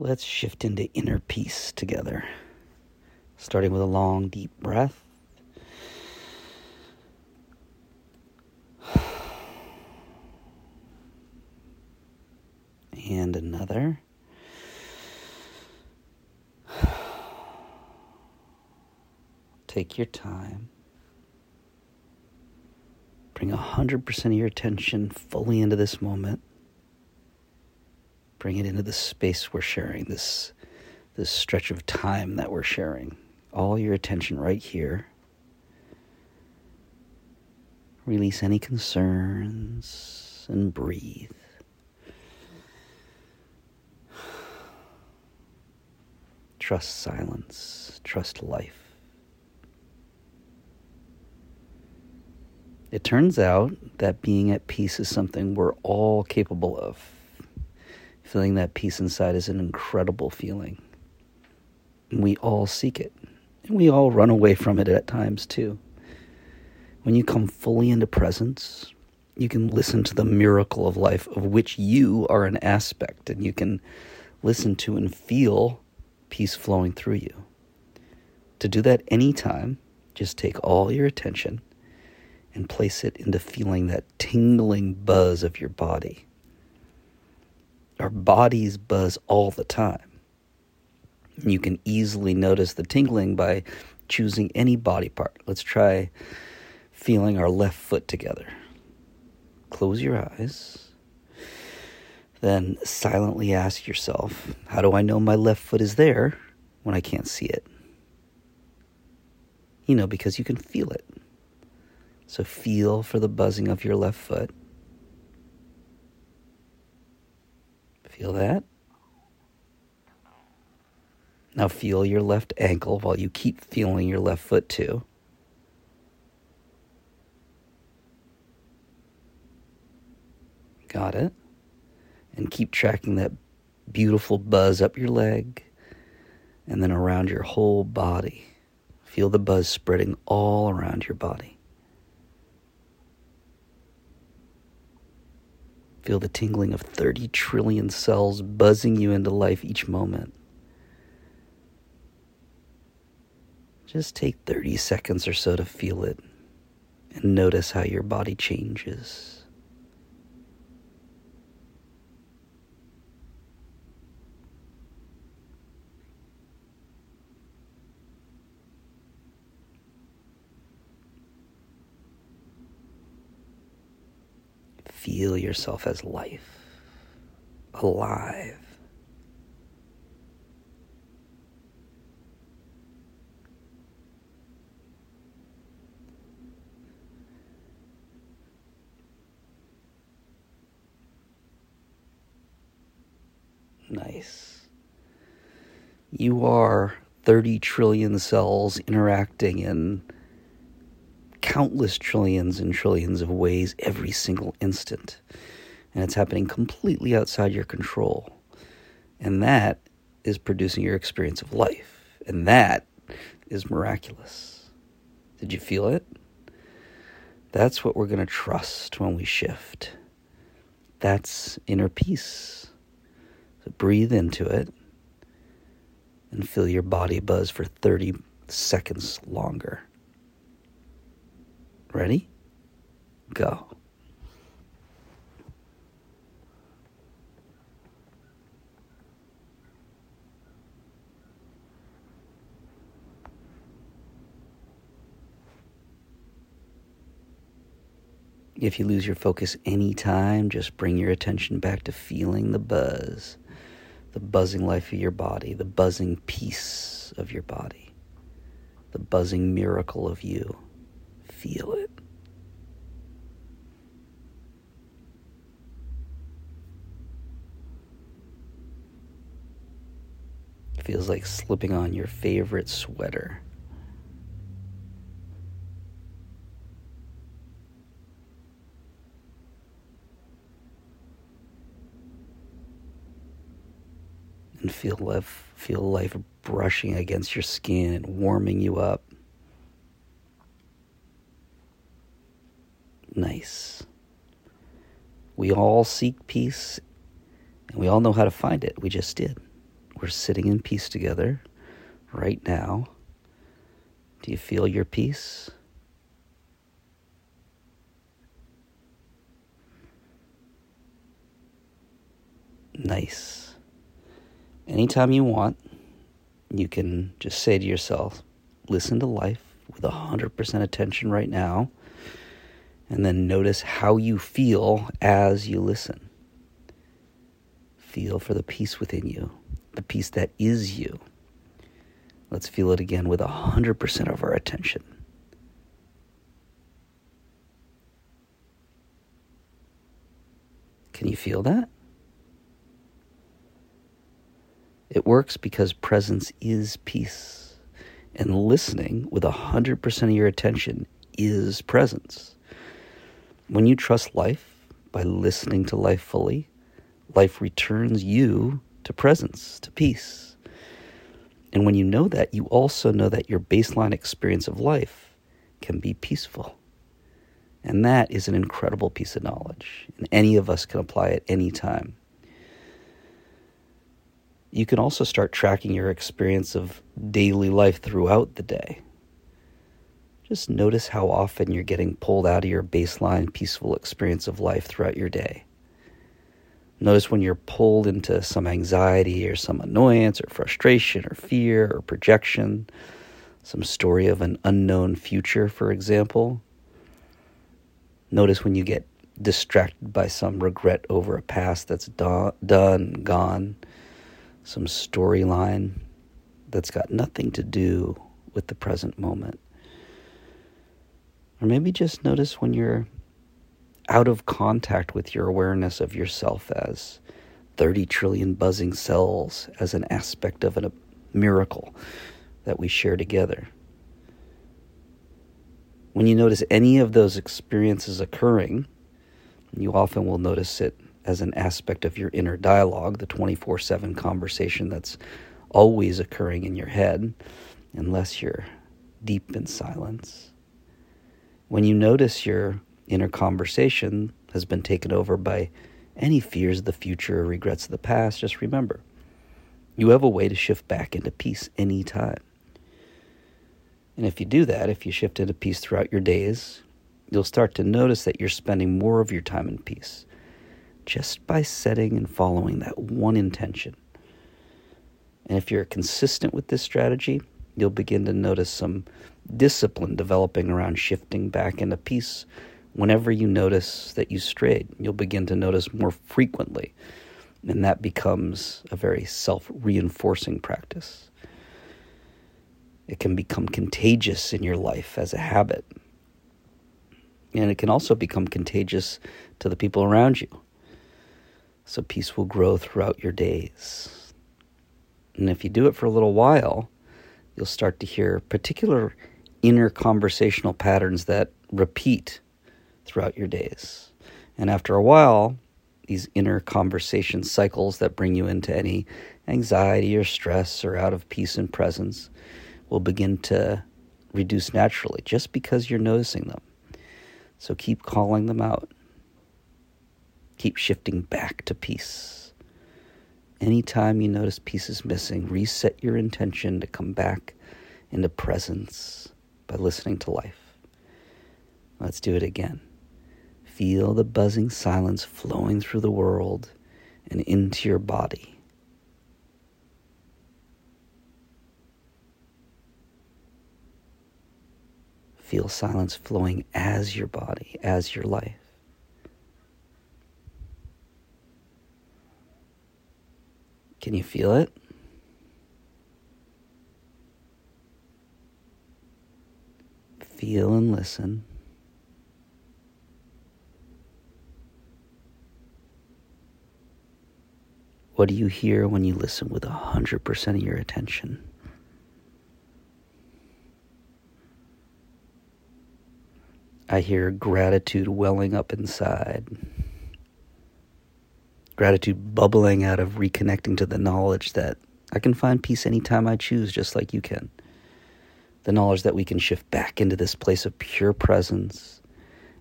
Let's shift into inner peace together. Starting with a long, deep breath. And another. Take your time. Bring 100% of your attention fully into this moment. Bring it into the space we're sharing, this, this stretch of time that we're sharing. All your attention right here. Release any concerns and breathe. Trust silence, trust life. It turns out that being at peace is something we're all capable of. Feeling that peace inside is an incredible feeling. We all seek it. And we all run away from it at times too. When you come fully into presence, you can listen to the miracle of life of which you are an aspect, and you can listen to and feel peace flowing through you. To do that anytime, just take all your attention and place it into feeling that tingling buzz of your body. Our bodies buzz all the time. You can easily notice the tingling by choosing any body part. Let's try feeling our left foot together. Close your eyes. Then silently ask yourself, How do I know my left foot is there when I can't see it? You know, because you can feel it. So feel for the buzzing of your left foot. Feel that? Now feel your left ankle while you keep feeling your left foot too. Got it? And keep tracking that beautiful buzz up your leg and then around your whole body. Feel the buzz spreading all around your body. Feel the tingling of 30 trillion cells buzzing you into life each moment. Just take 30 seconds or so to feel it and notice how your body changes. Feel yourself as life, alive. Nice. You are 30 trillion cells interacting in countless trillions and trillions of ways every single instant. And it's happening completely outside your control. And that is producing your experience of life. And that is miraculous. Did you feel it? That's what we're going to trust when we shift. That's inner peace. So breathe into it and feel your body buzz for 30 seconds longer. Ready? Go. If you lose your focus anytime, just bring your attention back to feeling the buzz, the buzzing life of your body, the buzzing peace of your body, the buzzing miracle of you feel it. Feels like slipping on your favorite sweater. And feel life, feel life brushing against your skin and warming you up. Nice. We all seek peace, and we all know how to find it. We just did. We're sitting in peace together right now. Do you feel your peace? Nice. Anytime you want, you can just say to yourself, listen to life with 100% attention right now, and then notice how you feel as you listen. Feel for the peace within you, the peace that is you. Let's feel it again with 100% of our attention. Can you feel that? It works because presence is peace, and listening with 100% of your attention is presence. When you trust life by listening to life fully, life returns you to presence, to peace. And when you know that, you also know that your baseline experience of life can be peaceful. And that is an incredible piece of knowledge. And any of us can apply it any time. You can also start tracking your experience of daily life throughout the day. Just notice how often you're getting pulled out of your baseline peaceful experience of life throughout your day. Notice when you're pulled into some anxiety or some annoyance or frustration or fear or projection, some story of an unknown future, for example. Notice when you get distracted by some regret over a past that's do- done, gone, some storyline that's got nothing to do with the present moment. Or maybe just notice when you're out of contact with your awareness of yourself as 30 trillion buzzing cells as an aspect of a miracle that we share together. When you notice any of those experiences occurring, you often will notice it as an aspect of your inner dialogue, the 24 7 conversation that's always occurring in your head, unless you're deep in silence. When you notice your inner conversation has been taken over by any fears of the future or regrets of the past, just remember you have a way to shift back into peace anytime. And if you do that, if you shift into peace throughout your days, you'll start to notice that you're spending more of your time in peace just by setting and following that one intention. And if you're consistent with this strategy, you'll begin to notice some discipline developing around shifting back into peace whenever you notice that you strayed, you'll begin to notice more frequently. And that becomes a very self reinforcing practice. It can become contagious in your life as a habit. And it can also become contagious to the people around you. So peace will grow throughout your days. And if you do it for a little while, you'll start to hear particular inner conversational patterns that repeat throughout your days. And after a while, these inner conversation cycles that bring you into any anxiety or stress or out of peace and presence will begin to reduce naturally just because you're noticing them. So keep calling them out. Keep shifting back to peace. Anytime you notice peace is missing, reset your intention to come back into presence by listening to life. Let's do it again. Feel the buzzing silence flowing through the world and into your body. Feel silence flowing as your body, as your life. Can you feel it? Feel and listen. What do you hear when you listen with 100% of your attention? I hear gratitude welling up inside. Gratitude bubbling out of reconnecting to the knowledge that I can find peace anytime I choose, just like you can. The knowledge that we can shift back into this place of pure presence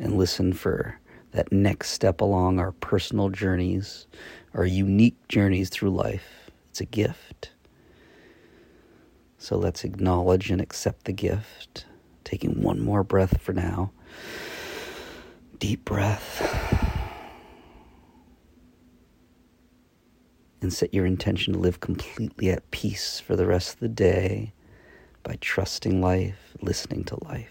and listen for that next step along our personal journeys, our unique journeys through life, It's a gift. So let's acknowledge and accept the gift. Taking one more breath for now. Deep breath. And set your intention to live completely at peace for the rest of the day by trusting life, listening to life.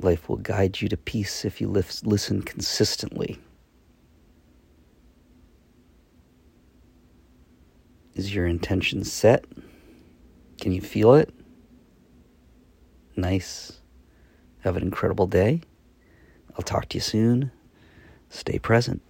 Life will guide you to peace if you listen consistently. Is your intention set? Can you feel it? Nice. Have an incredible day. I'll talk to you soon. Stay present.